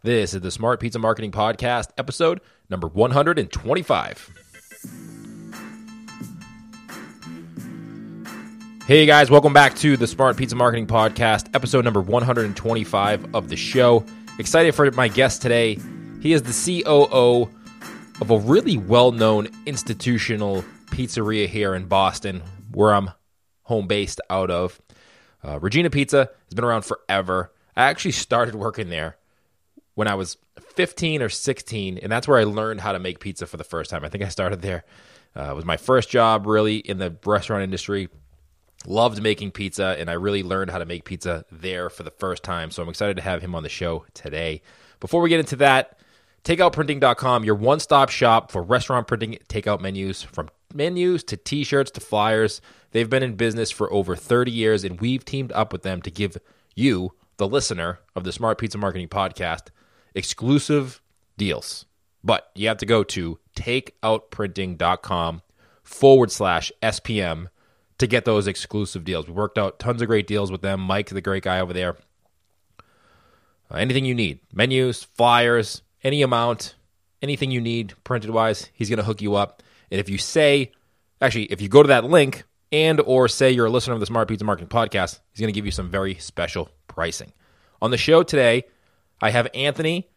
This is the Smart Pizza Marketing Podcast, episode number 125. Hey guys, welcome back to the Smart Pizza Marketing Podcast, episode number 125 of the show. Excited for my guest today. He is the COO of a really well known institutional pizzeria here in Boston, where I'm home based out of. Uh, Regina Pizza has been around forever. I actually started working there when I was 15 or 16, and that's where I learned how to make pizza for the first time. I think I started there. Uh, it was my first job really in the restaurant industry. Loved making pizza, and I really learned how to make pizza there for the first time. So I'm excited to have him on the show today. Before we get into that, takeoutprinting.com, your one stop shop for restaurant printing takeout menus, from menus to t shirts to flyers. They've been in business for over 30 years, and we've teamed up with them to give you, the listener of the Smart Pizza Marketing Podcast, exclusive deals. But you have to go to takeoutprinting.com forward slash SPM to get those exclusive deals. We worked out tons of great deals with them. Mike, the great guy over there. Uh, anything you need menus, flyers, any amount, anything you need printed wise, he's going to hook you up. And if you say, actually, if you go to that link and or say you're a listener of the Smart Pizza Marketing Podcast, he's going to give you some very special pricing. On the show today, I have Anthony,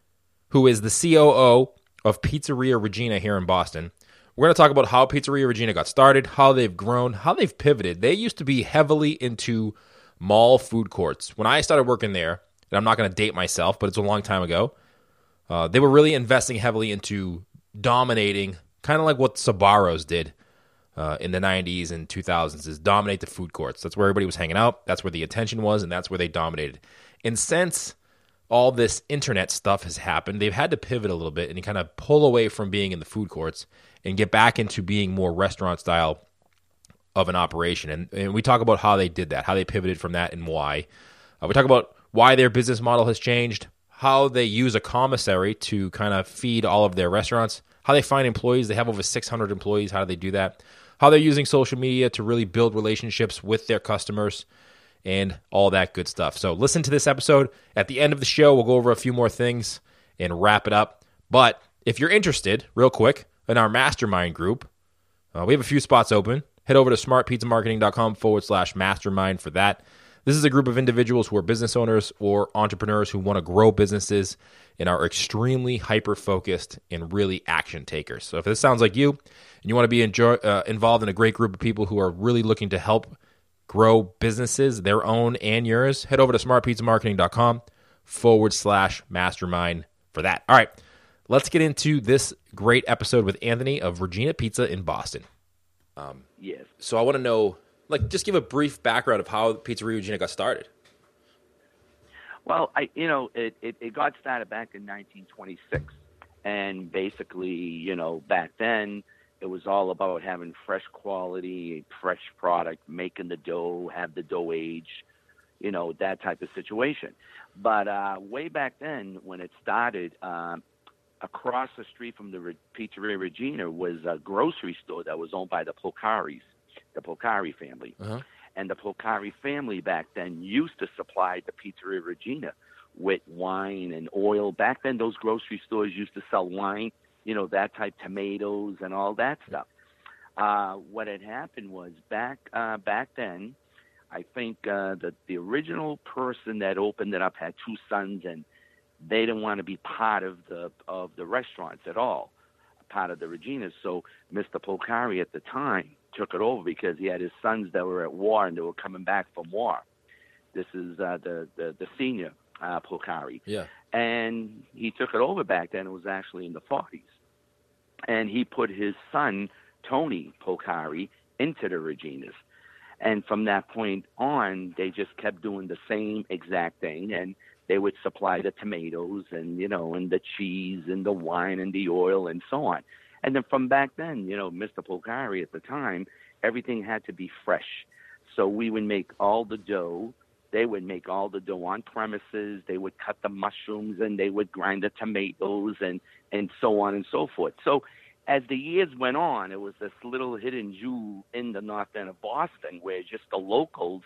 who is the COO of Pizzeria Regina here in Boston. We're going to talk about how Pizzeria Regina got started, how they've grown, how they've pivoted. They used to be heavily into mall food courts. When I started working there, and I'm not going to date myself, but it's a long time ago, uh, they were really investing heavily into dominating, kind of like what Sbarro's did uh, in the 90s and 2000s, is dominate the food courts. That's where everybody was hanging out. That's where the attention was, and that's where they dominated. And since all this internet stuff has happened, they've had to pivot a little bit and kind of pull away from being in the food courts and get back into being more restaurant style of an operation. And, and we talk about how they did that, how they pivoted from that, and why. Uh, we talk about why their business model has changed, how they use a commissary to kind of feed all of their restaurants, how they find employees. They have over 600 employees. How do they do that? How they're using social media to really build relationships with their customers and all that good stuff. So listen to this episode. At the end of the show, we'll go over a few more things and wrap it up. But if you're interested, real quick, in our mastermind group, uh, we have a few spots open. Head over to smartpizzamarketing.com forward slash mastermind for that. This is a group of individuals who are business owners or entrepreneurs who want to grow businesses and are extremely hyper focused and really action takers. So if this sounds like you and you want to be enjoy, uh, involved in a great group of people who are really looking to help grow businesses, their own and yours, head over to smartpizzamarketing.com forward slash mastermind for that. All right, let's get into this great episode with Anthony of Regina Pizza in Boston. Um, yes. So I want to know, like, just give a brief background of how Pizzeria Regina got started. Well, I, you know, it, it, it got started back in 1926. And basically, you know, back then, it was all about having fresh quality, fresh product, making the dough, have the dough age, you know, that type of situation. But uh, way back then, when it started, um, across the street from the Re- Pizzeria Regina was a grocery store that was owned by the Polcaris, the Polcari family. Uh-huh. And the Polcari family back then used to supply the Pizzeria Regina with wine and oil. Back then, those grocery stores used to sell wine you know, that type tomatoes and all that stuff. Uh, what had happened was back uh, back then, I think uh, that the original person that opened it up had two sons, and they didn't want to be part of the of the restaurants at all, part of the Reginas. So Mr. Polcari at the time took it over because he had his sons that were at war and they were coming back from war. This is uh, the, the the senior uh. Yeah. And he took it over back then. It was actually in the 40s. And he put his son, Tony Polcari, into the Reginas. And from that point on, they just kept doing the same exact thing. And they would supply the tomatoes and, you know, and the cheese and the wine and the oil and so on. And then from back then, you know, Mr. Polcari at the time, everything had to be fresh. So we would make all the dough they would make all the dough on premises. They would cut the mushrooms and they would grind the tomatoes and and so on and so forth. So as the years went on, it was this little hidden jewel in the north end of Boston where just the locals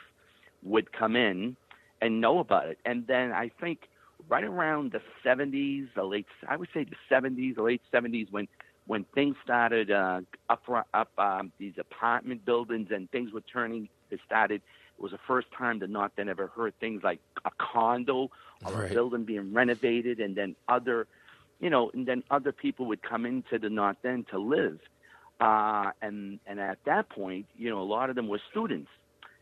would come in and know about it. And then I think right around the 70s, the late I would say the 70s, the late 70s when when things started uh, up up um, these apartment buildings and things were turning. It started. It was the first time the North End ever heard things like a condo or Right. a building being renovated, and then other, you know, and then other people would come into the North End to live. Uh, and and at that point, you know, a lot of them were students,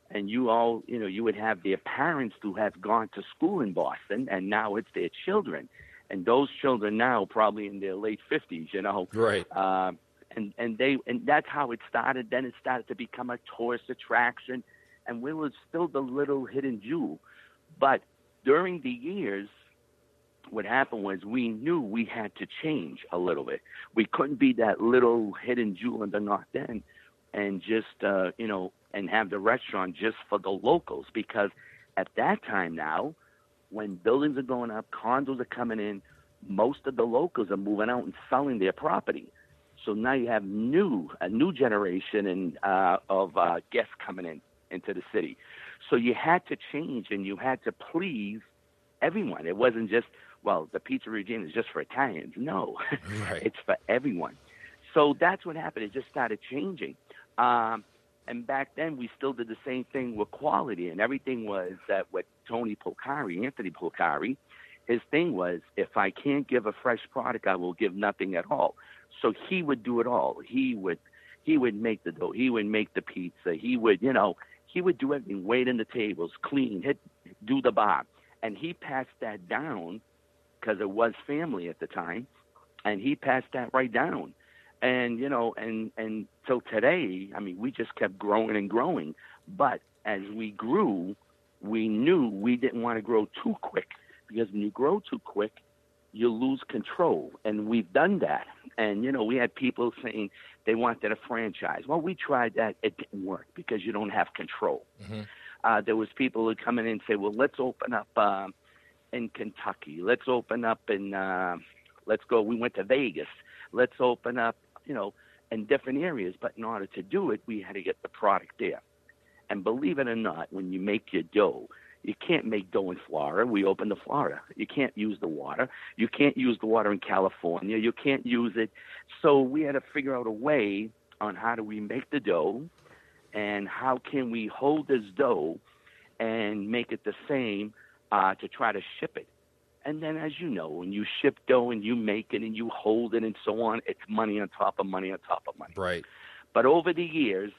and you all, you know, you would have their parents who have gone to school in Boston, and now it's their children, and those children now probably in their late fifties, you know, Right. uh, and and they and that's how it started. Then it started to become a tourist attraction, and we were still the little hidden jewel. But during the years, what happened was we knew we had to change a little bit. We couldn't be that little hidden jewel in the North End, and just uh, you know, and have the restaurant just for the locals because at that time now, when buildings are going up, condos are coming in, most of the locals are moving out and selling their property. So now you have new a new generation and uh, of uh, guests coming in into the city. So you had to change and you had to please everyone. It wasn't just well the Pizza Regina is just for Italians. No, Right. it's for everyone. So that's what happened. It just started changing. Um, and back then, we still did the same thing with quality, and everything was that what Tony Polcari, Anthony Polcari, his thing was if I can't give a fresh product, I will give nothing at all. So he would do it all. He would he would make the dough. He would make the pizza. He would you know he would do everything, wait in the tables, clean, hit, do the bar, and he passed that down because it was family at the time, and he passed that right down. And you know and and till today i mean we just kept growing and growing. But as we grew we knew we didn't want to grow too quick because when you grow too quick you lose control. And we've done that and you know we had people saying they wanted a franchise well we tried that it didn't work because you don't have control Mhm. uh, there was people who come in and say well let's open up um, in kentucky let's open up in uh, let's go we went to vegas let's open up, you know, in different areas. But in order to do it, we had to get the product there. And believe it or not, when you make your dough, you can't make dough in Florida. We open to Florida. You can't use the water. You can't use the water in California. You can't use it. So we had to figure out a way on how do we make the dough and how can we hold this dough and make it the same uh, to try to ship it. And then, as you know, when you ship dough and you make it and you hold it and so on, it's money on top of money on top of money. Right. But over the years,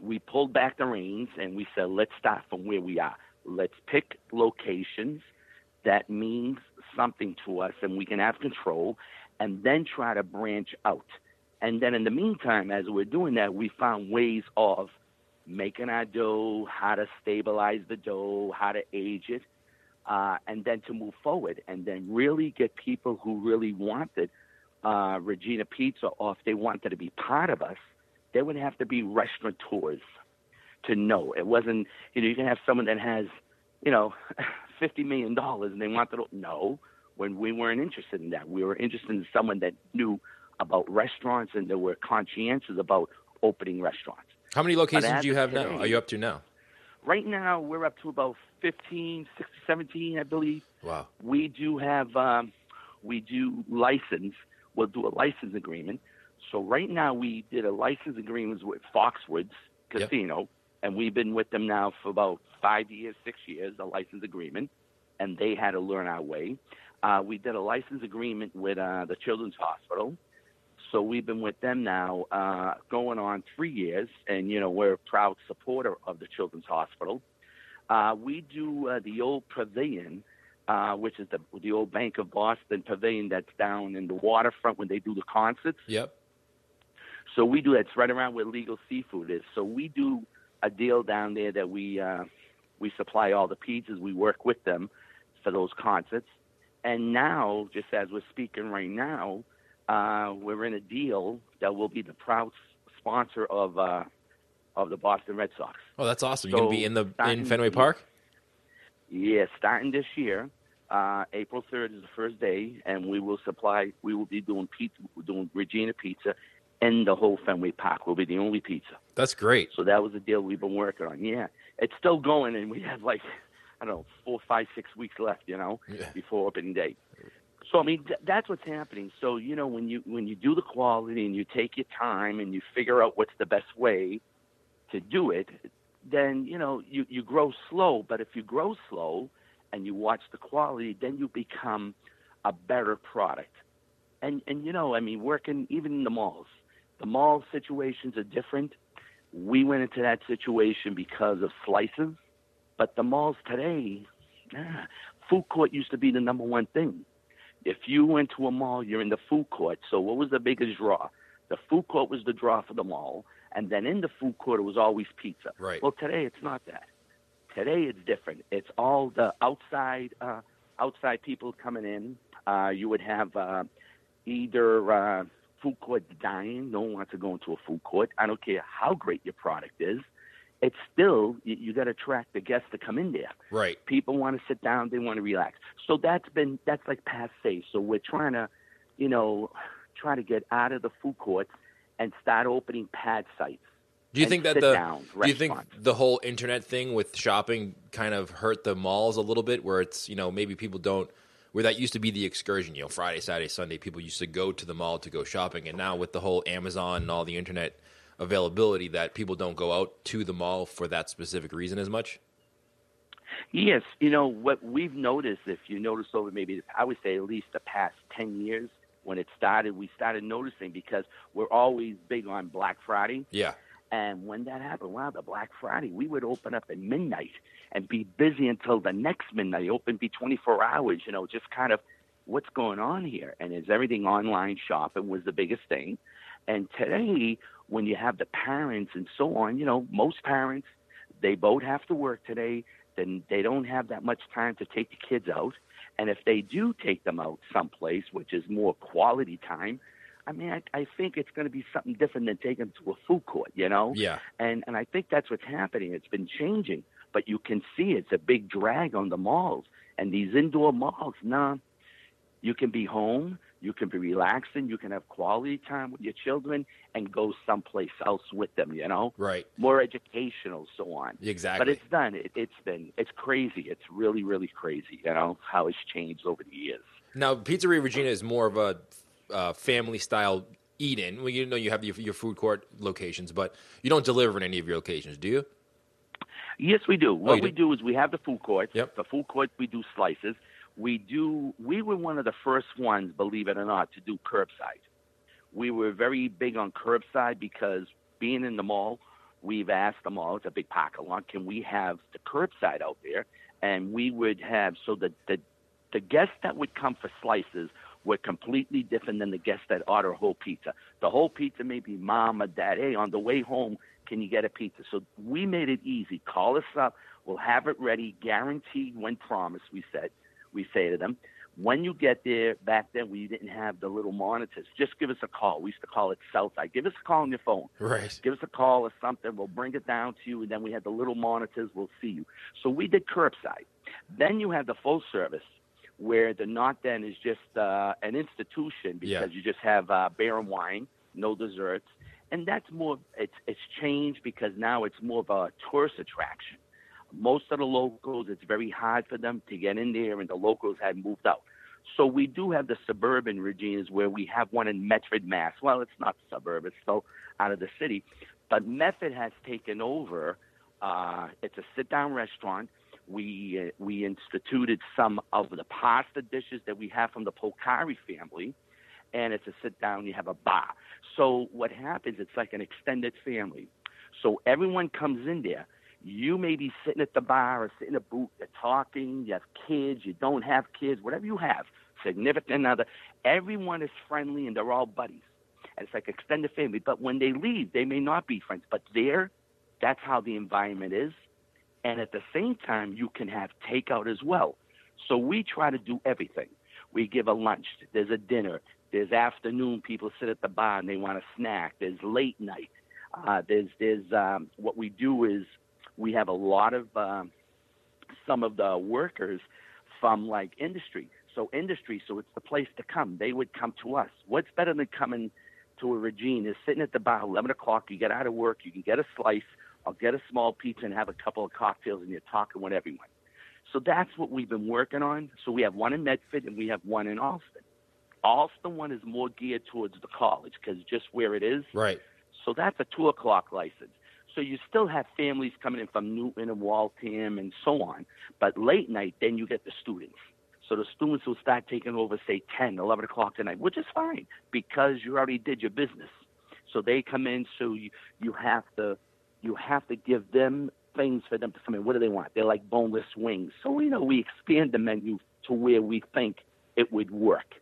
we pulled back the reins and we said, let's start from where we are. Let's pick locations that means something to us and we can have control and then try to branch out. And then in the meantime, as we're doing that, we found ways of making our dough, how to stabilize the dough, how to age it, uh, and then to move forward and then really get people who really wanted uh, Regina Pizza or if they wanted to be part of us, they would have to be restaurateurs to know. It wasn't, you know, you can have someone that has, you know, $50 million and they want to know when we weren't interested in that. We were interested in someone that knew about restaurants and that were conscientious about opening restaurants. How many locations do you have of now? Are you up to now? Right now, we're up to about 15, 16, 17, I believe. Wow. We do have, um, we do license. We'll do a license agreement. So right now, we did a license agreement with Foxwoods Yep. And we've been with them now for about five years, six years, a license agreement, and they had to learn our way. Uh, we did a license agreement with uh, the Children's Hospital. So we've been with them now uh, going on three years, and you know we're a proud supporter of the Children's Hospital. Uh, we do uh, the old pavilion, uh, which is the the old Bank of Boston pavilion that's down in the waterfront when they do the concerts. Yep. So we do it's right around where Legal Seafood is. So we do a deal down there that we uh, we supply all the pizzas. We work with them for those concerts. And now, just as we're speaking right now, uh, we're in a deal that will be the proud sponsor of uh, of the Boston Red Sox. Oh, that's awesome. You're gonna be in the in Fenway Park. Yeah, starting this year, uh, April third is the first day, and we will supply. We will be doing pizza, doing Regina Pizza, in the whole Fenway Park. We'll be the only pizza. That's great. So that was the deal we've been working on. Yeah, it's still going, and we have like I don't know, four, five, six weeks left, you know, Yeah. before opening day. So I mean, th- that's what's happening. So you know, when you when you do the quality and you take your time and you figure out what's the best way to do it, then you know you you grow slow. But if you grow slow and you watch the quality, then you become a better product. And and you know, I mean, working even in the malls, the mall situations are different. We went into that situation because of slices, but the malls today, ah, food court used to be the number one thing. If you went to a mall, you're in the food court. So what was the biggest draw? The food court was the draw for the mall, and then in the food court it was always pizza. Right. Well, today it's not that. Today it's different. It's all the outside uh, outside people coming in. Uh, you would have uh, either uh, food court dying. No one wants to go into a food court. I don't care how great your product is. It's still you, you got to attract the guests to come in there Right. people want to sit down they want to relax so that's been that's like passe so we're trying to you know try to get out of the food courts and start opening pad sites Do you think that the down do you think the whole internet thing with shopping kind of hurt the malls a little bit, where it's you know maybe people don't where that used to be the excursion, you know, Friday, Saturday, Sunday, people used to go to the mall to go shopping, and now with the whole Amazon and all the internet availability, that people don't go out to the mall for that specific reason as much. Yes, you know what we've noticed. If you notice over maybe I would say at least the past ten years when it started, we started noticing because we're always big on Black Friday. Yeah, And when that happened, wow, the Black Friday, we would open up at midnight and be busy until the next midnight. Open be 24 hours, you know, just kind of what's going on here. And is everything online shopping was the biggest thing. And today, when you have the parents and so on, you know, most parents, they both have to work today. Then they don't have that much time to take the kids out. And if they do take them out someplace, which is more quality time, I mean, I, I think it's going to be something different than taking to a food court, you know? yeah, And and I think that's what's happening. It's been changing, but you can see it's a big drag on the malls. And these indoor malls, nah, you can be home, you can be relaxing, you can have quality time with your children, and go someplace else with them. You know, right, more educational, so on. exactly. But it's done. It, it's been it's crazy. It's really really crazy. You know how it's changed over the years. Now, Pizzeria Regina is more of a uh, family style eat in. Well, you know, you have your, your food court locations, but you don't deliver in any of your locations, do you? Yes, we do. What do? we do is we have the food court. Yep. The food court, we do slices. We do. We were one of the first ones, believe it or not, to do curbside. We were very big on curbside because being in the mall, we've asked the mall. It's a big parking lot. Can we have the curbside out there? And we would have so that the the guests that would come for slices were completely different than the guests that order a whole pizza. The whole pizza may be mom or dad. Hey, on the way home, can you get a pizza? So we made it easy. Call us up. We'll have it ready, guaranteed when promised, we said. We say to them, when you get there, back then we didn't have the little monitors. Just give us a call. We used to call it Southside. Give us a call on your phone Right. give us a call or something. We'll bring it down to you, and then we had the little monitors. We'll see you. So we did curbside. Then you have the full service, where the not then is just uh, an institution because Yeah. you just have uh, beer and wine, no desserts, and that's more. It's it's changed because now it's more of a tourist attraction. Most of the locals, it's very hard for them to get in there, and the locals had moved out. So we do have the suburban Reginas where we have one in Medford, Mass. Well, it's not suburb; it's still out of the city, but Medford has taken over. Uh, it's a sit-down restaurant. We uh, we instituted some of the pasta dishes that we have from the Polcari family, and it's a sit-down. You have a bar. So what happens? It's like an extended family. So everyone comes in there. You may be sitting at the bar or sitting in a booth. You're talking. You have kids. You don't have kids. Whatever you have, significant other. Everyone is friendly and they're all buddies. And it's like extended family. But when they leave, they may not be friends. But there, that's how the environment is. And at the same time, you can have takeout as well. So we try to do everything. We give a lunch. There's a dinner. There's afternoon. People sit at the bar and they want a snack. There's late night. Uh, there's there's um, what we do is we have a lot of um, some of the workers from like industry. So industry, so it's the place to come. They would come to us. What's better than coming to a Regina, sitting at the bar, eleven o'clock. You get out of work, you can get a slice, or get a small pizza and have a couple of cocktails, and you're talking with everyone. So that's what we've been working on. So we have one in Medford and we have one in Allston. Allston one is more geared towards the college because just where it is. Right. So that's a two o'clock license. So you still have families coming in from Newton and Waltham and so on. But late night, then you get the students. So the students will start taking over, say, 10, 11 o'clock tonight, which is fine because you already did your business. So they come in, so you, you have to you have to give them things for them to come in. What do they want? They're like boneless wings. So you know we expand the menu to where we think it would work.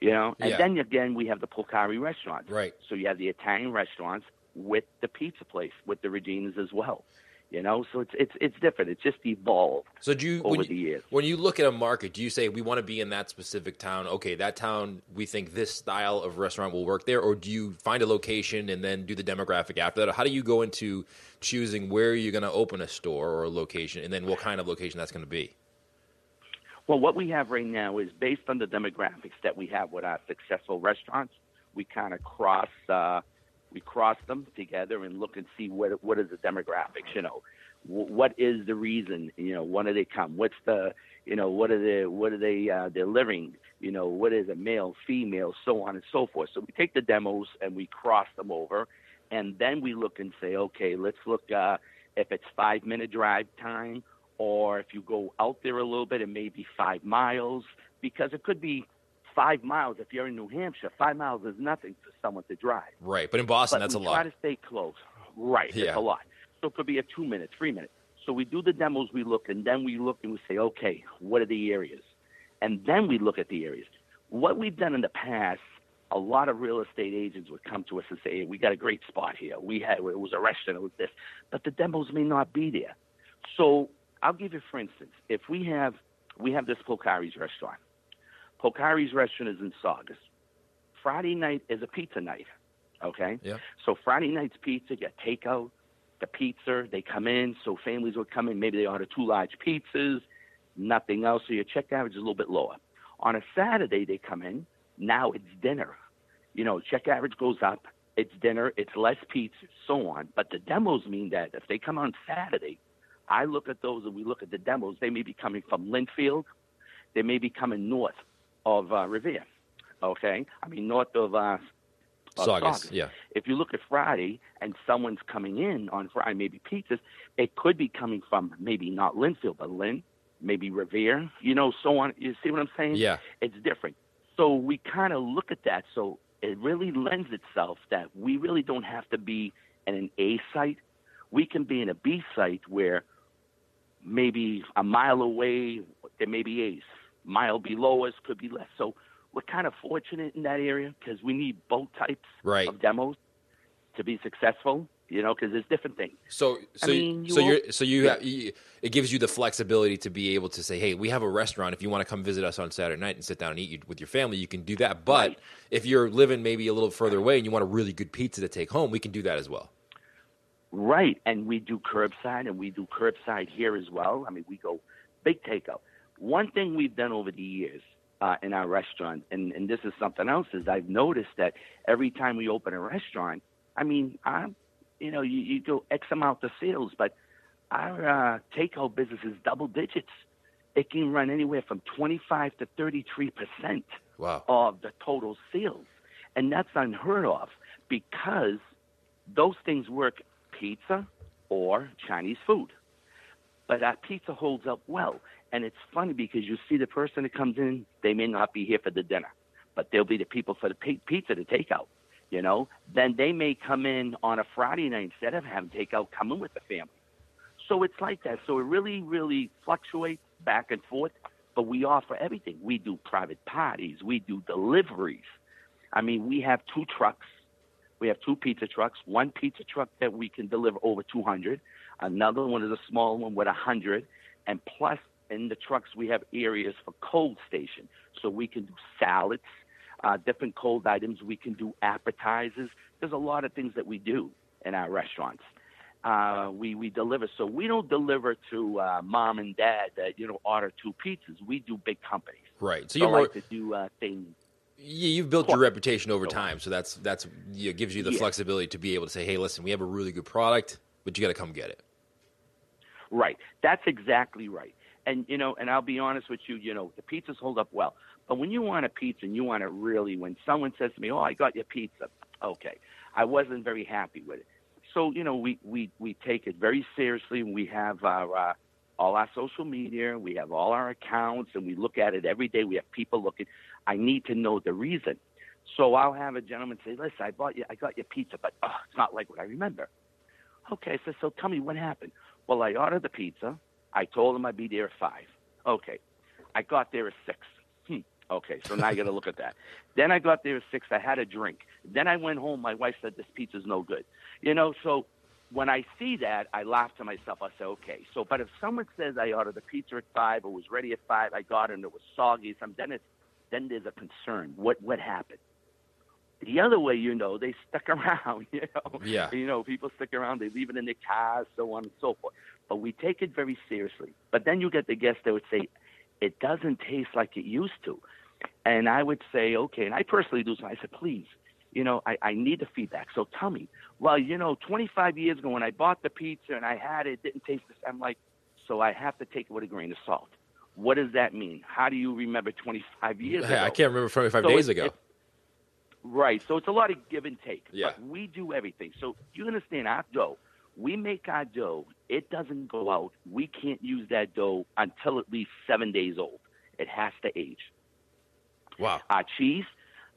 You know, and Yeah. then again we have the Polcari restaurants. Right. So you have the Italian restaurants with the pizza place with the Reginas as well. You know, so it's it's it's different. It's just evolved So do you over when, the you years. when you look at a market, do you say we want to be in that specific town? Okay, that town we think this style of restaurant will work there, or do you find a location and then do the demographic after that? Or how do you go into choosing where you're going to open a store or a location, and then what kind of location that's going to be? Well, what we have right now is based on the demographics that we have with our successful restaurants. We kind of cross uh, we cross them together and look and see what what is the demographics. You know, what is the reason? You know, when do they come? What's the you know what are they what are they uh, they're living? You know, what is a male, female, so on and so forth. So we take the demos and we cross them over, and then we look and say, okay, let's look uh, if it's five minute drive time or if you go out there a little bit, it may be five miles because it could be five miles if you're in New Hampshire. Five miles is nothing for someone to drive. Right, but in Boston, but that's a lot. try to stay close. Right, Yeah. it's a lot. So it could be a two minute, three minute. So we do the demos, we look, and then we look and we say, okay, what are the areas? And then we look at the areas. What we've done in the past, a lot of real estate agents would come to us and say, hey, we got a great spot here. We had, it was a restaurant, it was this. But the demos may not be there. So I'll give you, for instance, if we have, we have this Polcari's restaurant. Polcari's restaurant is in Saugus. Friday night is a pizza night. Okay? Yeah. So Friday night's pizza, you get takeout, the pizza, they come in, so families would come in, maybe they order two large pizzas, nothing else, so your check average is a little bit lower. On a Saturday they come in, now it's dinner. You know, check average goes up, it's dinner, it's less pizza, so on. But the demos mean that if they come on Saturday, I look at those and we look at the demos, they may be coming from Lynnfield, they may be coming north of uh, Revere. Okay? I mean north of uh Saugus, Saugus yeah. if you look at Friday and someone's coming in on Friday, maybe pizzas, it could be coming from maybe not Lynnfield, but Lynn, maybe Revere, you know, so on. You see what I'm saying? Yeah. It's different. So we kind of look at that. So it really lends itself that we really don't have to be in an A site. We can be in a B site where maybe a mile away there may be A's. Mile below us could be less. So we're kind of fortunate in that area because we need both types Right. of demos to be successful. You know, because there's different things. So, so, mean, you so you're, so you, Yeah. ha- you, it gives you the flexibility to be able to say, "Hey, we have a restaurant. If you want to come visit us on Saturday night and sit down and eat with your family, you can do that." But Right. if you're living maybe a little further away and you want a really good pizza to take home, we can do that as well. Right, and we do curbside, and we do curbside here as well. I mean, we go big takeout. One thing we've done over the years uh, in our restaurant, and, and this is something else, is I've noticed that every time we open a restaurant, I mean, I'm, you know, you, you go X amount of sales, but our uh, takeout business is double digits. It can run anywhere from 25 to 33 percent Wow. of the total sales. And that's unheard of because those things work pizza or Chinese food. But our pizza holds up well. And it's funny because you see the person that comes in, they may not be here for the dinner, but they'll be the people for the pizza to take out. You know, then they may come in on a Friday night instead of having takeout, come in with the family. So it's like that. So it really, really fluctuates back and forth. But we offer everything. We do private parties. We do deliveries. I mean, we have two trucks. We have two pizza trucks. One pizza truck that we can deliver over 200. Another one is a small one with 100. And plus, in the trucks, we have areas for cold station. So we can do salads, uh, different cold items. We can do appetizers. There's a lot of things that we do in our restaurants. Uh, we we deliver. So we don't deliver to uh, mom and dad that you know order two pizzas. We do big companies. Right. So more, like to do uh, things. you- you've built your reputation over time, so that's that's you know, gives you the Yeah. flexibility to be able to say, "Hey, listen, we have a really good product, but you got to come get it." Right. That's exactly right. And you know, and I'll be honest with you, you know, the pizzas hold up well. But when you want a pizza and you want it really, when someone says to me, "Oh, I got your pizza," okay, I wasn't very happy with it. So you know, we we we take it very seriously. We have our uh, all our social media, we have all our accounts, and we look at it every day. We have people looking. I need to know the reason. So I'll have a gentleman say, "Listen, I bought you, I got your pizza, but oh, it's not like what I remember." Okay, said, "So tell me what happened." Well, I ordered the pizza. I told him I'd be there at five. Okay, I got there at six. Hmm. Okay, so now I got to look at that. Then I got there at six. I had a drink. Then I went home. My wife said this pizza's no good. You know, so when I see that, I laugh to myself. I say, okay. So, but if someone says I ordered the pizza at five or was ready at five, I got it and it was soggy, some then it's then there's a concern. What what happened? The other way, you know, they stick around. You know, Yeah. You know, people stick around. They leave it in their cars, so on and so forth. But we take it very seriously. But then you get the guests that would say, it doesn't taste like it used to. And I would say, okay. And I personally do so. I said, please, you know, I, I need the feedback. So tell me, well, you know, 25 years ago when I bought the pizza and I had it, it didn't taste this. I'm like, so I have to take it with a grain of salt. What does that mean? How do you remember 25 years ago? I can't remember 25 So days it- ago. it- Right. So it's a lot of give and take. Yeah. But we do everything. So you understand our dough. We make our dough. It doesn't go out. We can't use that dough until at least seven days old. It has to age. wow. Our cheese,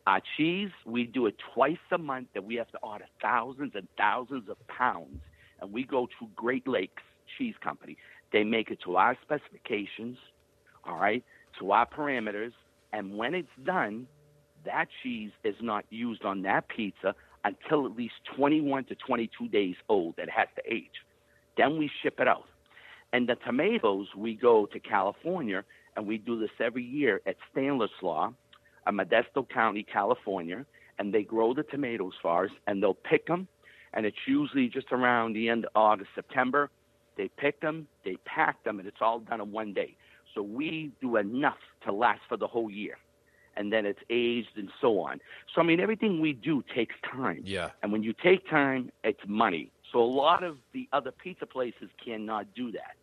our cheese, we do it twice a month that we have to order thousands and thousands of pounds. And we go to Great Lakes Cheese Company. They make it to our specifications, all right, to our parameters. And when it's done, that cheese is not used on that pizza until at least 21 to 22 days old. that has to age. Then we ship it out. And the tomatoes, we go to California, and we do this every year at Stanislaus, uh, Modesto County, California, and they grow the tomatoes for us, and they'll pick them, and it's usually just around the end of August, September. They pick them, they pack them, and it's all done in one day. So we do enough to last for the whole year, and then it's aged and so on. So I mean, everything we do takes time. Yeah. And when you take time, it's money. So a lot of the other pizza places cannot do that.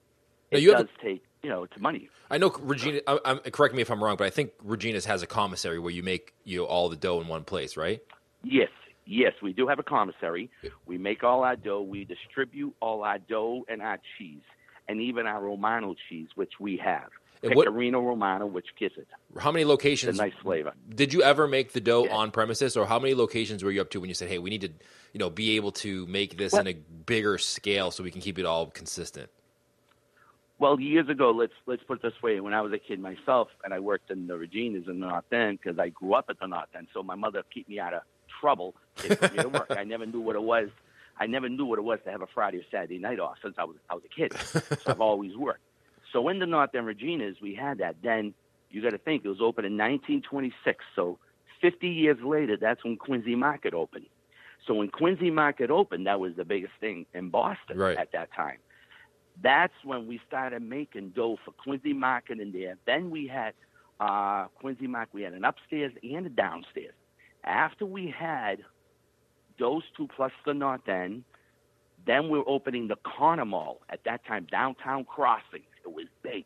Now, It you have a- does take, you know, it's money. I know Regina. I, I'm, correct me if I'm wrong, but I think Regina's has a commissary where you make you know, all the dough in one place, right? Yes, yes, we do have a commissary. We make all our dough. We distribute all our dough and our cheese, and even our Romano cheese, which we have. Pecorino Romano, which gives it How many a locations? nice flavor. Did you ever make the dough Yeah. on premises, or how many locations were you up to when you said, "Hey, we need to, you know, be able to make this Well- in a bigger scale so we can keep it all consistent"? Well, years ago, let's let's put it this way: when I was a kid myself, and I worked in the Regina's in the North End because I grew up at the North End, so my mother kept me out of trouble. To work. I never knew what it was. I never knew what it was to have a Friday or Saturday night off since I was I was a kid. so I've always worked. So in the North End Regina's, we had that. Then you got to think it was open in 1926. So 50 years later, that's when Quincy Market opened. So when Quincy Market opened, that was the biggest thing in Boston Right. at that time that's when we started making dough for Quincy Market in there. Then we had uh, Quincy Market. We had an upstairs and a downstairs. After we had those two plus the North End, then we were opening the Corner Mall at that time, downtown Crossing. It was big,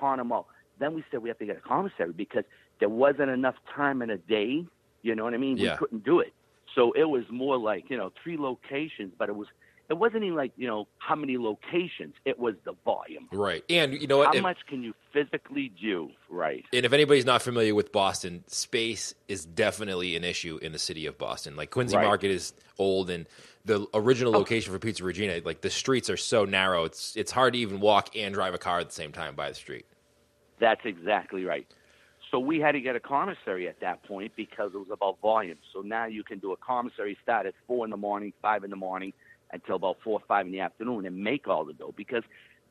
Mall. Then we said we have to get a commissary because there wasn't enough time in a day. You know what I mean? Yeah. We couldn't do it. So it was more like you know three locations, but it was it wasn't even like you know how many locations. It was the volume. Right. And you know what? How If- much can you physically do? Right. and if anybody's not familiar with Boston, space is definitely an issue in the city of Boston. Like Quincy Right. Market is old, and the original location for Pizza Regina, like the streets are so narrow, it's it's hard to even walk and drive a car at the same time by the street. That's exactly right. So we had to get a commissary at that point because it was about volume. So now you can do a commissary start at four in the morning, five in the morning, until about four or five in the afternoon, and make all the dough. Because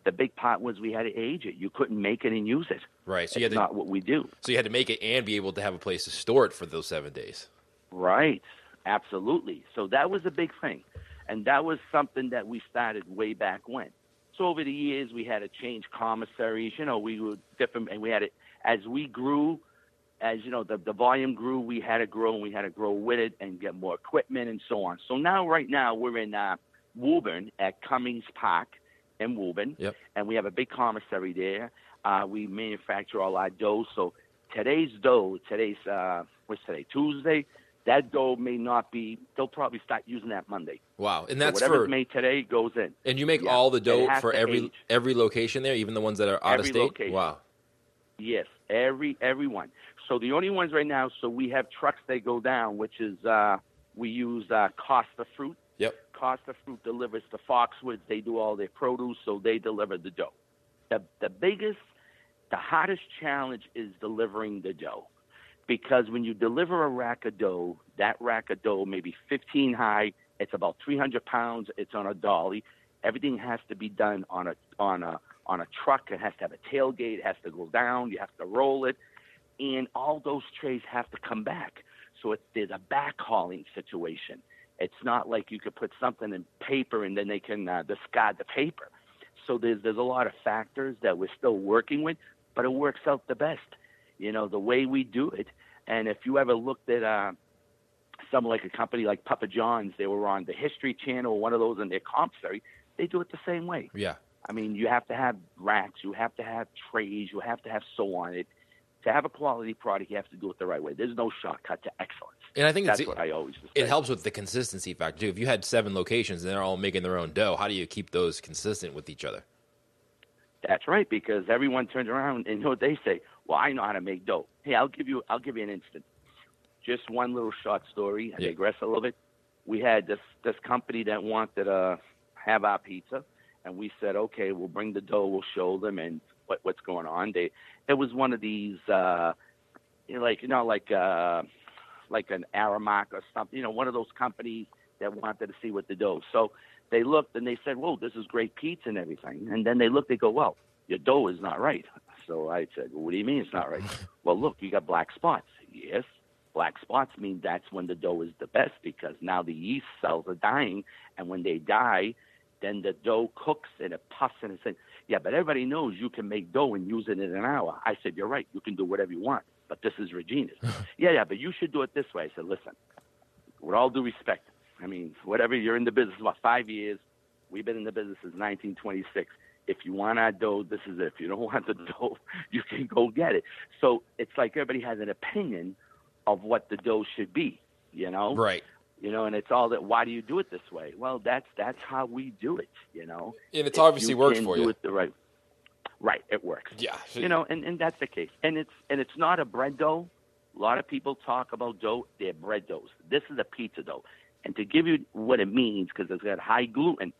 the big part was we had to age it. You couldn't make it and use it. Right. So you It's had to not what we do. so you had to make it and be able to have a place to store it for those seven days. Right. Absolutely. So that was a big thing. And that was something that we started way back when. So over the years, we had to change commissaries. You know, we were different, and we had it as we grew, as you know, the, the volume grew, we had to grow, and we had to grow with it and get more equipment and so on. So now, right now, we're in uh, Woburn at Cummings Park in Woburn, Yep. and we have a big commissary there. Uh, we manufacture all our dough. So today's dough, today's uh, what's today? Tuesday. That dough may not be. They'll probably start using that Monday. Wow, and So that's whatever's for made today goes in. and you make Yeah, all the dough for every age. every location there, even the ones that are out of state. location. Wow. Yes, every everyone. So the only ones right now. So we have trucks that go down, which is uh, we use uh, Costa Fruit. Yep. Costa Fruit delivers to Foxwoods. They do all their produce, so they deliver the dough. The the biggest, the hottest challenge is delivering the dough, because when you deliver a rack of dough, that rack of dough may be 15 high. It's about 300 pounds. It's on a dolly. Everything has to be done on a on a on a truck. It has to have a tailgate. It has to go down. You have to roll it, and all those trays have to come back. So it, there's a backhauling situation. It's not like you could put something in paper and then they can uh, discard the paper. So there's there's a lot of factors that we're still working with, but it works out the best. You know the way we do it. And if you ever looked at uh, some like a company like Papa John's, they were on the History Channel, one of those in their commissary. They do it the same way. Yeah. I mean, you have to have racks, you have to have trays, you have to have so on it. To have a quality product, you have to do it the right way. There's no shortcut to excellence. And I think That's it's, what I always just it helps with the consistency factor too. If you had seven locations and they're all making their own dough, how do you keep those consistent with each other? That's right, because everyone turns around and you know what they say? Well, I know how to make dough. Hey, I'll give you I'll give you an instant. Just one little short story. I Yeah. digress a little bit. We had this this company that wanted to have our pizza, and we said, okay, we'll bring the dough, we'll show them, and what what's going on. They it was one of these uh, you know, like you know like uh, like an Aramark or something, you know, one of those companies that wanted to see what the dough. So they looked and they said, "Whoa, this is great pizza and everything." And then they looked, they go, "Well, your dough is not right." So I said, well, "What do you mean it's not right?" well, look, you got black spots. Yes, black spots mean that's when the dough is the best because now the yeast cells are dying, and when they die, then the dough cooks and it puffs and it's. Saying, Yeah, but everybody knows you can make dough and use it in an hour. I said, "You're right. You can do whatever you want." But this is Regina's. yeah, yeah, but you should do it this way. I said, listen, with all due respect, I mean, whatever you're in the business about five years, we've been in the business since 1926. If you want our dough, this is it. If you don't want the dough, you can go get it. So it's like everybody has an opinion of what the dough should be, you know? Right. You know, and it's all that. Why do you do it this way? Well, that's that's how we do it. You know, And it's If obviously worked for do you. it the right. Right, it works Yeah. you know, and, and that's the case. And it's and it's not a bread dough. A lot of people talk about dough; they're bread doughs. This is a pizza dough, and to give you what it means, because it's got high gluten.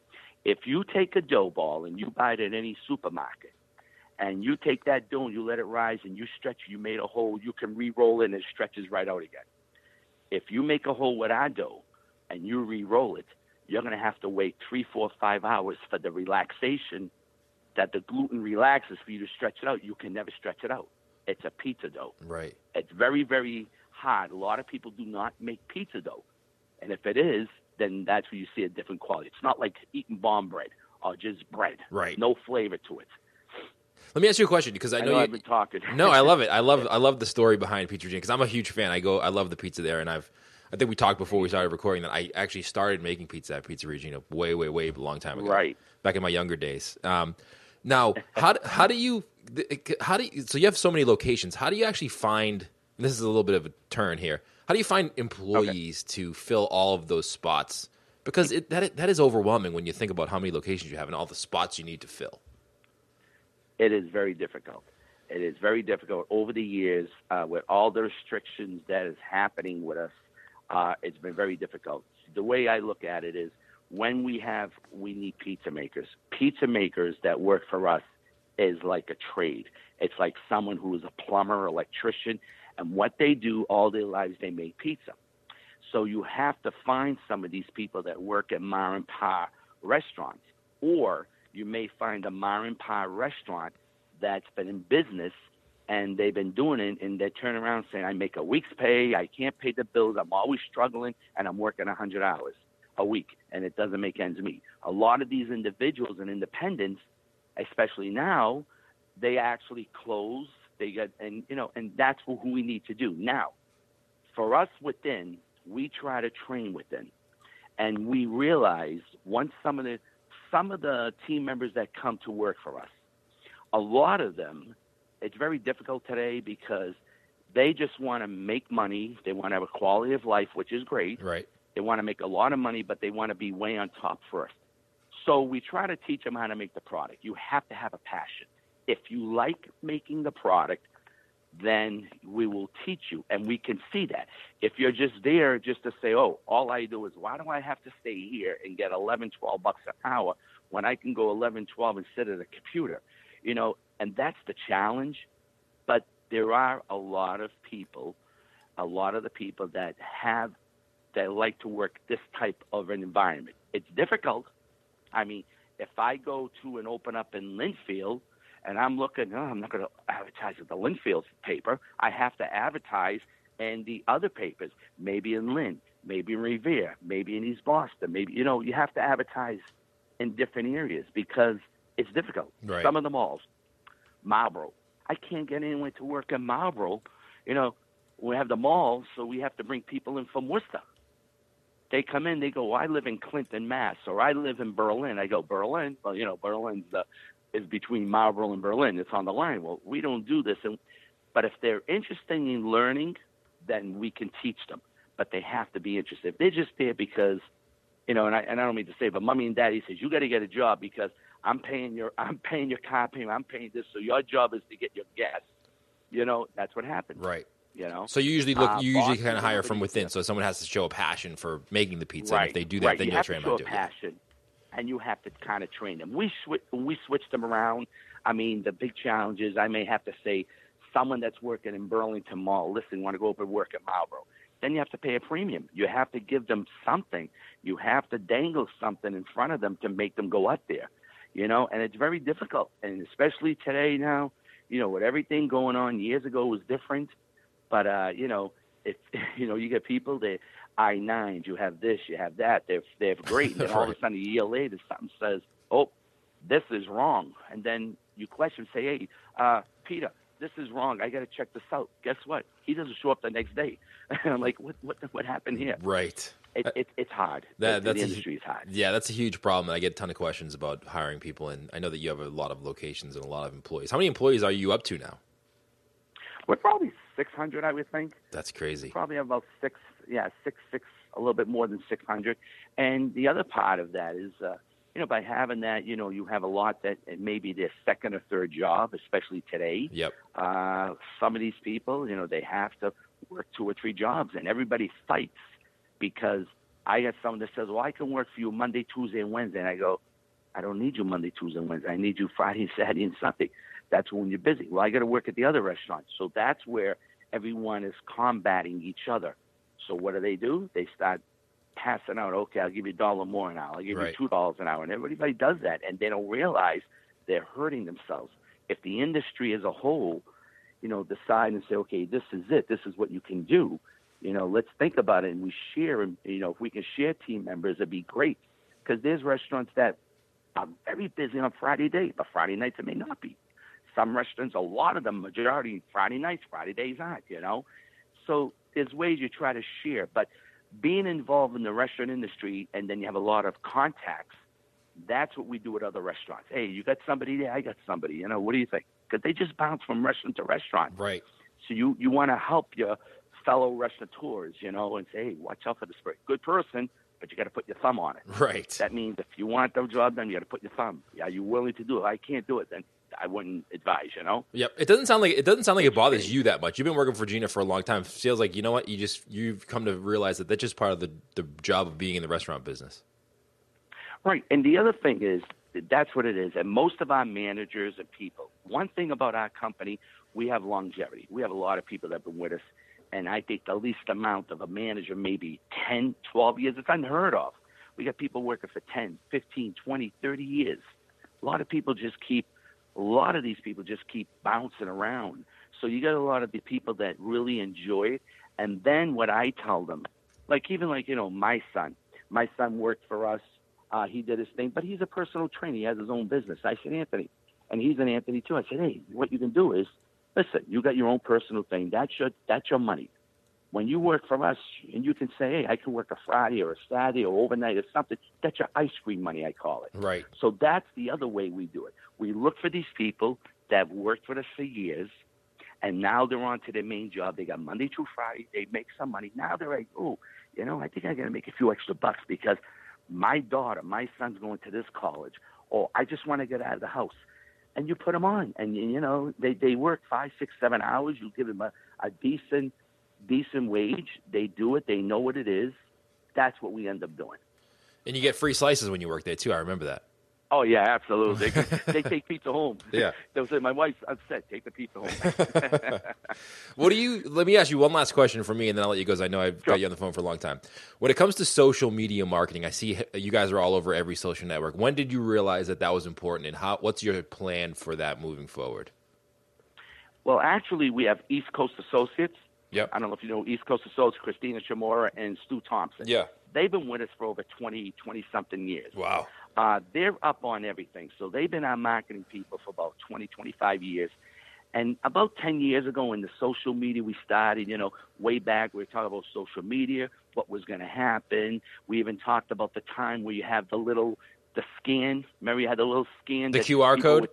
If you take a dough ball and you buy it at any supermarket, and you take that dough and you let it rise and you stretch, you made a hole, you can re-roll it and it stretches right out again. If you make a hole with our dough and you re-roll it, you're going to have to wait three, four, five hours for the relaxation that the gluten relaxes for you to stretch it out. You can never stretch it out. It's a pizza dough. Right. It's very, very hard. A lot of people do not make pizza dough. And if it is, then that's where you see a different quality. It's not like eating bomb bread or just bread. Right. No flavor to it. Let me ask you a question because I I know, know, you, I've been talking. no, I love it. I love I love the story behind Pizza Regina because I'm a huge fan. I go, I love the pizza there, and I've I think we talked before we started recording that I actually started making pizza at Pizza Regina way, way, way a long time ago, Right. Back in my younger days. Um, now, how how do you how do you, so you have so many locations? How do you actually find? This is a little bit of a turn here. How do you find employees to fill all of those spots? Because it, that that is overwhelming when you think about how many locations you have and all the spots you need to fill. it is very difficult. It is very difficult over the years uh, with all the restrictions that is happening with us. Uh, it's been very difficult. The way I look at it is when we have we need pizza makers. Pizza makers that work for us is like a trade. It's like someone who is a plumber, electrician, and what they do all their lives they make pizza. So you have to find some of these people that work at Mar and Pa restaurants, or you may find a Mar and Pa restaurant that's been in business and they've been doing it, and they turn around saying, "I make a week's pay. I can't pay the bills. I'm always struggling, and I'm working hundred hours a week, and it doesn't make ends meet." A lot of these individuals and independents, especially now, they actually close. They and you know, and that's who we need to do now. For us within, we try to train within, and we realize once some of the some of the team members that come to work for us a lot of them, it's very difficult today because they just want to make money. They want to have a quality of life, which is great. Right. They want to make a lot of money, but they want to be way on top first. So we try to teach them how to make the product. You have to have a passion. If you like making the product, then we will teach you, and we can see that. If you're just there just to say, "Oh, all I do is why do I have to stay here and get 11, 12 bucks an hour when I can go 11, 12 and sit at a computer?" You know, and that's the challenge. But there are a lot of people, a lot of the people that have that like to work this type of an environment. It's difficult. I mean, if I go to and open up in Lynnfield and I'm looking, oh, I'm not going to advertise in the Lynnfield paper. I have to advertise in the other papers, maybe in Lynn, maybe in Revere, maybe in East Boston, maybe, you know, you have to advertise in different areas because it's difficult. Right. Some of the malls, Marlboro. I can't get anyone to work in Marlboro. You know, we have the malls, so we have to bring people in from Worcester. They come in, they go, well, I live in Clinton, Mass, or I live in Berlin. I go, Berlin? Well, you know, Berlin's the, is between Marlboro and Berlin. It's on the line. Well, we don't do this. And, but if they're interested in learning, then we can teach them. But they have to be interested. If they're just there because, you know, and I, and I don't mean to say, but mommy and daddy says, you got to get a job because I'm paying your, I'm paying your car payment, I'm paying this. So your job is to get your gas. You know, that's what happens. Right. You know. So you usually look, Uh, you usually kind of hire from within. So someone has to show a passion for making the pizza. Right. And if they do that, right. then you you'll train to them to a do it. passion, and you have to kind of train them. We when we switch them around. I mean, the big challenge is I may have to say someone that's working in Burlington Mall, listen, want to go up and work at Marlboro. Then you have to pay a premium. You have to give them something. You have to dangle something in front of them to make them go up there. You know, and it's very difficult, and especially today now. You know, with everything going on, years ago was different. But uh, you know, if you know, you get people that I nines, you have this, you have that. They're they're great, and then all of a sudden a year later, something says, "Oh, this is wrong," and then you question, say, "Hey, uh, Peter, this is wrong. I got to check this out." Guess what? He doesn't show up the next day. I'm like, "What? What? What happened here?" Right. It, it, it's hard. That- the, that's the a- industry is hard. Yeah, that's a huge problem. I get a ton of questions about hiring people, and I know that you have a lot of locations and a lot of employees. How many employees are you up to now? We're probably 600, I would think. That's crazy. probably about six, yeah, six, six, a little bit more than 600. And the other part of that is, uh, you know, by having that, you know, you have a lot that it may be their second or third job, especially today. Yep. Uh, some of these people, you know, they have to work two or three jobs, and everybody fights because I got someone that says, "Well, I can work for you Monday, Tuesday, and Wednesday," and I go, "I don't need you Monday, Tuesday, and Wednesday. I need you Friday, Saturday, and Sunday. That's when you're busy. Well, I got to work at the other restaurant, so that's where everyone is combating each other. So what do they do? They start passing out. Okay, I'll give you a dollar more an hour. I'll give Right. you two dollars an hour, and everybody does that, and they don't realize they're hurting themselves. If the industry as a whole you know, decide and say, okay, this is it. This is what you can do. You know, let's think about it and we share. And you know, if we can share team members, it'd be great. Because there's restaurants that are very busy on Friday day, but Friday nights it may not be. Some restaurants, a lot of them, majority Friday nights, Friday days aren't. You know, so there's ways you try to share. But being involved in the restaurant industry, and then you have a lot of contacts. That's what we do at other restaurants. Hey, you got somebody there? I got somebody. You know, what do you think? Because they just bounce from restaurant to restaurant. Right. So you you want to help your fellow restaurateurs, you know, and say, hey, watch out for this. Good person, but you got to put your thumb on it. Right. That means if you want the job done, you got to put your thumb. Are you willing to do it? I can't do it, then I wouldn't advise. You know. Yep. It doesn't sound like it doesn't sound like it bothers you that much. You've been working for Gina for a long time. Feels like you know what you just you've come to realize that that's just part of the the job of being in the restaurant business. Right. And the other thing is that's what it is. And most of our managers and people, one thing about our company, we have longevity. We have a lot of people that have been with us. And I think the least amount of a manager, maybe 10, 12 years, it's unheard of. We got people working for 10, 15, 20, 30 years. A lot of people just keep, a lot of these people just keep bouncing around. So you got a lot of the people that really enjoy it. And then what I tell them, like even like, you know, my son, my son worked for us uh, he did his thing, but he's a personal trainer. He has his own business. I said, Anthony, and he's an Anthony too. I said, hey, what you can do is, listen, you got your own personal thing. That's your that's your money. When you work for us, and you can say, hey, I can work a Friday or a Saturday or overnight or something. That's your ice cream money, I call it. Right. So that's the other way we do it. We look for these people that have worked with us for years, and now they're on to their main job. They got Monday through Friday. They make some money. Now they're like, oh, you know, I think I'm going to make a few extra bucks because my daughter, my son's going to this college, or I just want to get out of the house. And you put them on, and you know they they work five, six, seven hours. You give them a, a decent decent wage. They do it. They know what it is. That's what we end up doing. And you get free slices when you work there too. I remember that. Oh yeah, absolutely. They, they take pizza home. Yeah. They'll say, "My wife's upset. Take the pizza home." what do you? Let me ask you one last question for me, and then I'll let you go. 'cause I know I've Sure. got you on the phone for a long time. When it comes to social media marketing, I see you guys are all over every social network. When did you realize that that was important, and how? What's your plan for that moving forward? well, actually, we have East Coast Associates. Yep. I don't know if you know East Coast Associates, Christina Chamora and Stu Thompson. Yeah. They've been with us for over 20, 20 something years. Wow. Uh, they're up on everything. So they've been our marketing people for about 20, 25 years. And about 10 years ago, when the social media we started, you know, way back, we were talking about social media, what was going to happen. We even talked about the time where you have the little, the scan. Remember, you had the little scan. The QR code?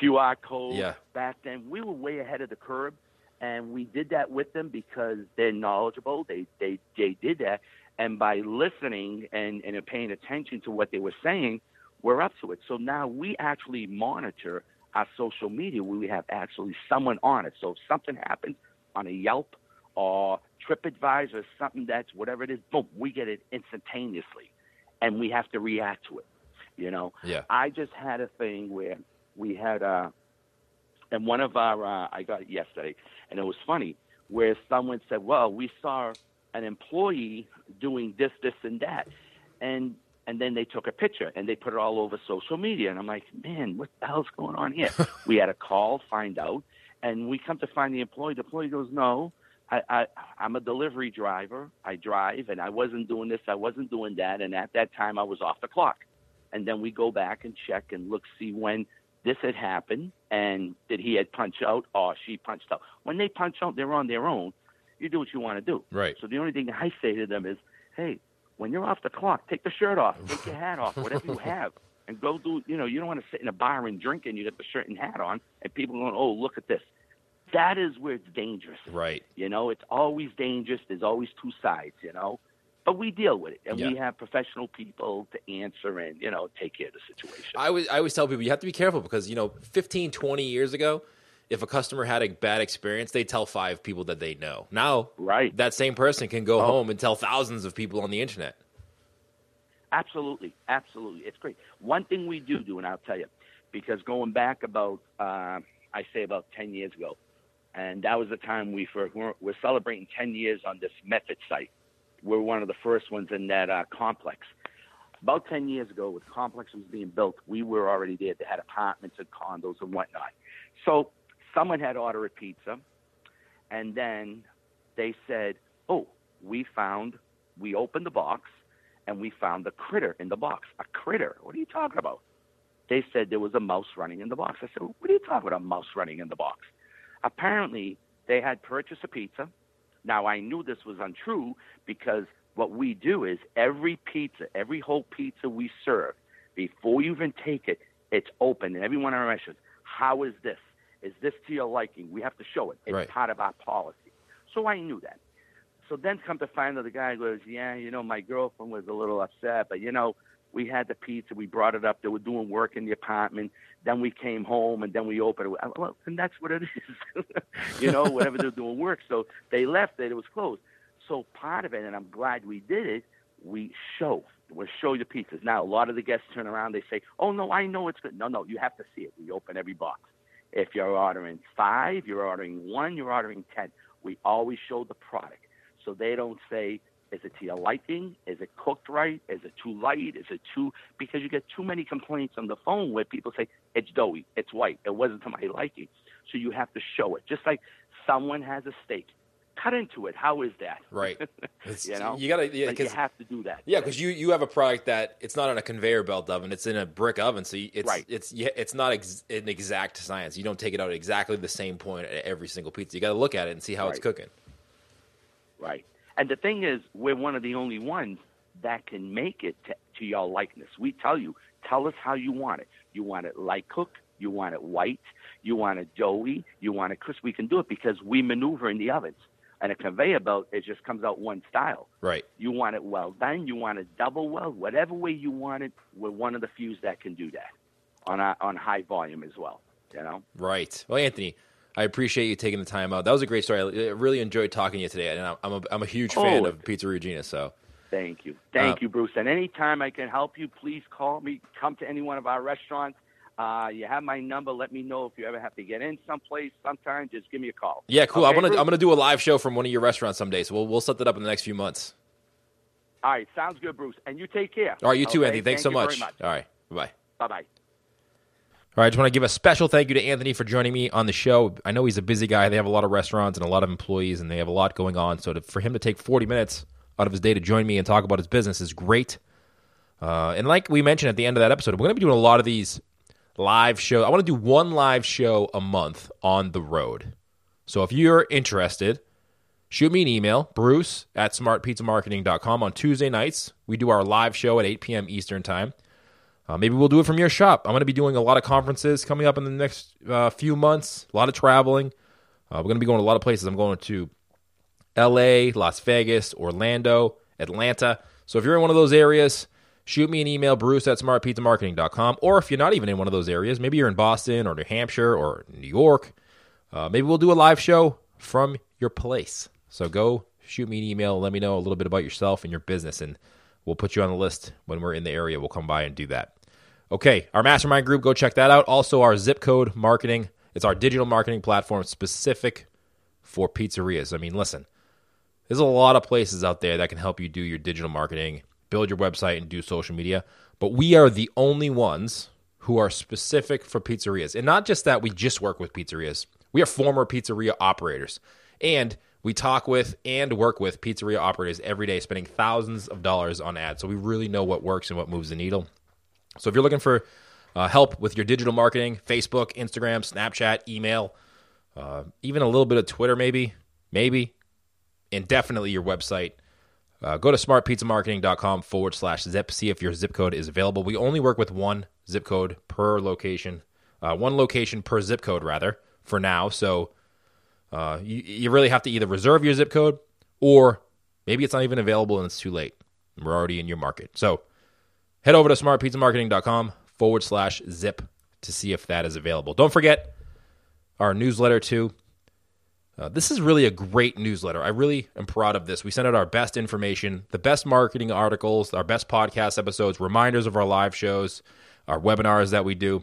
QR code. Yeah. Back then, we were way ahead of the curve. And we did that with them because they're knowledgeable. They, they, they did that. And by listening and, and paying attention to what they were saying, we're up to it. So now we actually monitor our social media. We have actually someone on it. So if something happens on a Yelp or TripAdvisor, something that's whatever it is, boom, we get it instantaneously, and we have to react to it. You know, Yeah. I just had a thing where we had uh and one of our uh, I got it yesterday, and it was funny where someone said, "Well, we saw an employee doing this, this, and that," and and then they took a picture and they put it all over social media, and I'm like, "Man, what the hell's going on here?" we had a call, find out, and we come to find the employee. The employee goes, "No." I, I, I'm a delivery driver. I drive, and I wasn't doing this. I wasn't doing that. And at that time, I was off the clock. And then we go back and check and look, see when this had happened and that he had punched out or she punched out. When they punch out, they're on their own. You do what you want to do. Right. So the only thing I say to them is, hey, when you're off the clock, take the shirt off, take your hat off, whatever you have, and go do. You know, you don't want to sit in a bar and drink and you got the shirt and hat on, and people going, oh, look at this. That is where it's dangerous. Right. You know, it's always dangerous. There's always two sides. You know. But we deal with it, and we have professional people to answer and you know take care of the situation. I always, I always tell people you have to be careful because, you know, 15, 20 years ago, if a customer had a bad experience, they tell five people that they know. Now, Right. that same person can go Oh. home and tell thousands of people on the internet. Absolutely, absolutely. It's great. One thing we do do, and I'll tell you, because going back about, uh, I say about 10 years ago, and that was the time we for, we're, we're celebrating 10 years on this method site. We're one of the first ones in that uh, complex. About 10 years ago, when the complex was being built, we were already there. They had apartments and condos and whatnot. So someone had ordered a pizza, and then they said, "Oh, we found." We opened the box, and we found the critter in the box. A critter? What are you talking about? They said there was a mouse running in the box. I said, What are you talking about, a mouse running in the box? Apparently, they had purchased a pizza. Now, I knew this was untrue because what we do is every pizza, every whole pizza we serve, before you even take it, it's open. And everyone on our says, How is this? Is this to your liking? We have to show it. It's Right. part of our policy. So I knew that. So then come to find out the guy goes, Yeah, you know, my girlfriend was a little upset, but you know, we had the pizza, we brought it up, they were doing work in the apartment, then we came home and then we opened it. Well, and that's what it is. you know, whatever they're doing work. So they left it, it was closed. So part of it, and I'm glad we did it, we show. We show the pizzas. Now a lot of the guests turn around, they say, Oh no, I know it's good. No, no, you have to see it. We open every box. If you're ordering five, you're ordering one, you're ordering ten. We always show the product. So they don't say, is it to your liking? Is it cooked right? Is it too light? Is it too because you get too many complaints on the phone where people say it's doughy, it's white, it wasn't to my liking. So you have to show it. Just like someone has a steak. Cut into it. How is that? Right. You know? you gotta, yeah, Like, you have to do that. Yeah, because you, you have a product that it's not on a conveyor belt oven; it's in a brick oven. So it's Right. it's yeah, it's not ex, an exact science. You don't take it out at exactly the same point at every single pizza. You got to look at it and see how it's cooking. Right. And the thing is, we're one of the only ones that can make it to, to your likeness. We tell you, tell us how you want it. You want it light cooked, You want it white. You want it doughy. You want it crisp. We can do it because we maneuver in the ovens. And a conveyor belt, it just comes out one style. Right. You want it well done. You want it double well. Whatever way you want it, we're one of the few that can do that on a, on high volume as well. You know. Right. Well, Anthony, I appreciate you taking the time out. That was a great story. I really enjoyed talking to you today, and I'm a, I'm a huge fan Oh. of Pizza Regina. So Thank you. Thank Uh, you, Bruce. And anytime I can help you, please call me. Come to any one of our restaurants. Uh, you have my number. Let me know if you ever have to get in someplace. Sometime, just give me a call. yeah, cool. Okay, I'm gonna Bruce? I'm gonna do a live show from one of your restaurants someday. So we'll we'll set that up in the next few months. All right, sounds good, Bruce. And you take care. All right, you too, Okay? Anthony. Thanks Thank so much. Much. All right. Bye. Bye bye. All right, I just want to give a special thank you to Anthony for joining me on the show. I know he's a busy guy. They have a lot of restaurants and a lot of employees, and they have a lot going on. So to, for him to take 40 minutes out of his day to join me and talk about his business is great. Uh, and like we mentioned at the end of that episode, we're going to be doing a lot of these live shows. I want to do one live show a month on the road. So if you're interested, shoot me an email, bruce at smartpizzamarketing.com. On Tuesday nights, we do our live show at 8 p.m. Eastern Time. Uh, maybe we'll do it from your shop. I'm going to be doing a lot of conferences coming up in the next uh, few months, a lot of traveling. Uh, we're going to be going to a lot of places. I'm going to LA, Las Vegas, Orlando, Atlanta. So if you're in one of those areas, shoot me an email, bruce at smartpizzamarketing.com. Or if you're not even in one of those areas, maybe you're in Boston or New Hampshire or New York, uh, maybe we'll do a live show from your place. So go shoot me an email, let me know a little bit about yourself and your business, and we'll put you on the list when we're in the area. We'll come by and do that. Okay, our mastermind group, go check that out. Also, our zip code marketing. It's our digital marketing platform specific for pizzerias. I mean, listen, there's a lot of places out there that can help you do your digital marketing, build your website, and do social media. But we are the only ones who are specific for pizzerias. And not just that we just work with pizzerias, we are former pizzeria operators. And we talk with and work with pizzeria operators every day, spending thousands of dollars on ads. So we really know what works and what moves the needle. So if you're looking for uh, help with your digital marketing, Facebook, Instagram, Snapchat, email, uh, even a little bit of Twitter, maybe, maybe, and definitely your website, uh, go to smartpizzamarketing.com forward slash zip. See if your zip code is available. We only work with one zip code per location, uh, one location per zip code, rather, for now. So uh, you, you really have to either reserve your zip code or maybe it's not even available and it's too late. We're already in your market. So head over to smartpizzamarketing.com forward slash zip to see if that is available. Don't forget our newsletter too. Uh, this is really a great newsletter. I really am proud of this. We send out our best information, the best marketing articles, our best podcast episodes, reminders of our live shows, our webinars that we do.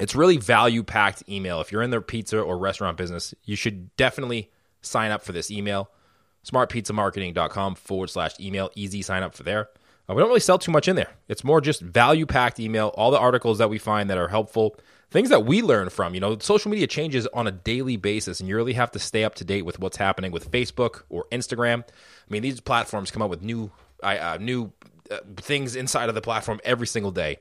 It's really value packed email. If you're in the pizza or restaurant business, you should definitely sign up for this email. Smartpizzamarketing.com forward slash email. Easy sign up for there. Uh, we don't really sell too much in there. It's more just value packed email, all the articles that we find that are helpful, things that we learn from. You know, social media changes on a daily basis, and you really have to stay up to date with what's happening with Facebook or Instagram. I mean, these platforms come up with new, uh, new uh, things inside of the platform every single day.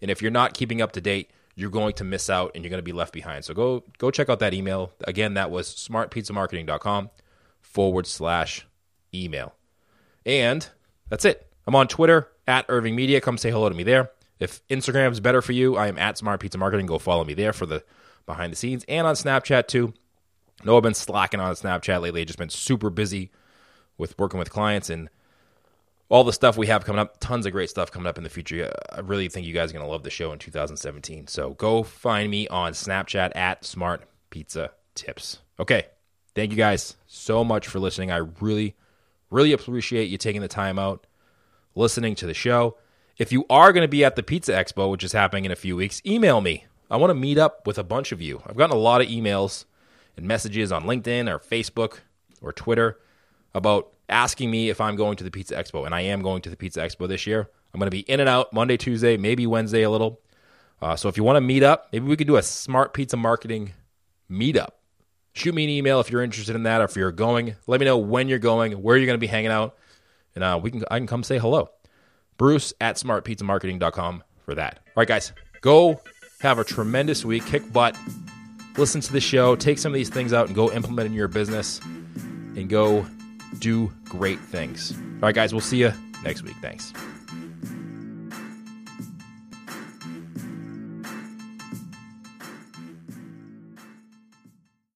And if you're not keeping up to date, you're going to miss out and you're going to be left behind. So go go check out that email. Again, that was smartpizzamarketing.com forward slash email. And that's it. I'm on Twitter at Irving Media. Come say hello to me there. If Instagram's better for you, I am at Smart Pizza Marketing. Go follow me there for the behind the scenes and on Snapchat too. No, I've been slacking on Snapchat lately. I've just been super busy with working with clients and all the stuff we have coming up. Tons of great stuff coming up in the future. I really think you guys are going to love the show in 2017. So go find me on Snapchat at Smart Pizza Tips. Okay. Thank you guys so much for listening. I really, really appreciate you taking the time out listening to the show. If you are going to be at the Pizza Expo, which is happening in a few weeks, email me. I want to meet up with a bunch of you. I've gotten a lot of emails and messages on LinkedIn or Facebook or Twitter about asking me if I'm going to the Pizza Expo, and I am going to the Pizza Expo this year. I'm going to be in and out Monday, Tuesday, maybe Wednesday a little. Uh, so if you want to meet up, maybe we could do a smart pizza marketing meetup. Shoot me an email if you're interested in that, or if you're going. Let me know when you're going, where you're going to be hanging out, and uh, we can I can come say hello. Bruce at smartpizzamarketing.com for that. All right, guys, go have a tremendous week. Kick butt. Listen to the show. Take some of these things out and go implement in your business, and go do great things. All right, guys, we'll see you next week. Thanks.